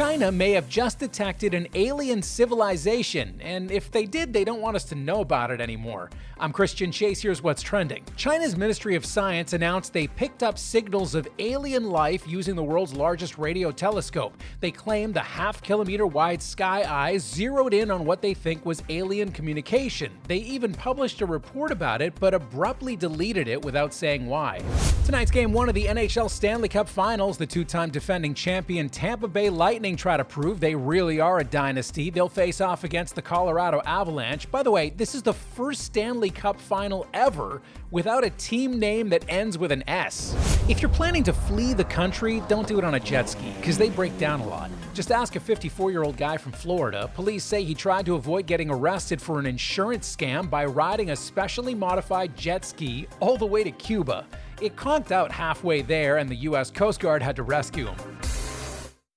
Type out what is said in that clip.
China may have just detected an alien civilization, and if they did, they don't want us to know about it anymore. I'm Christian Chase, here's what's trending. China's Ministry of Science announced they picked up signals of alien life using the world's largest radio telescope. They claim the half kilometer wide sky eyes zeroed in on what they think was alien communication. They even published a report about it, but abruptly deleted it without saying why. Tonight's game one of the NHL Stanley Cup Finals, the two time defending champion Tampa Bay Lightning try to prove they really are a dynasty. They'll face off against the Colorado Avalanche. By the way, this is the first Stanley Cup final ever without a team name that ends with an S. If you're planning to flee the country, don't do it on a jet ski, because they break down a lot. Just ask a 54 year old guy from Florida. Police say he tried to avoid getting arrested for an insurance scam by riding a specially modified jet ski all the way to Cuba. It conked out halfway there, and the U.S. Coast Guard had to rescue him.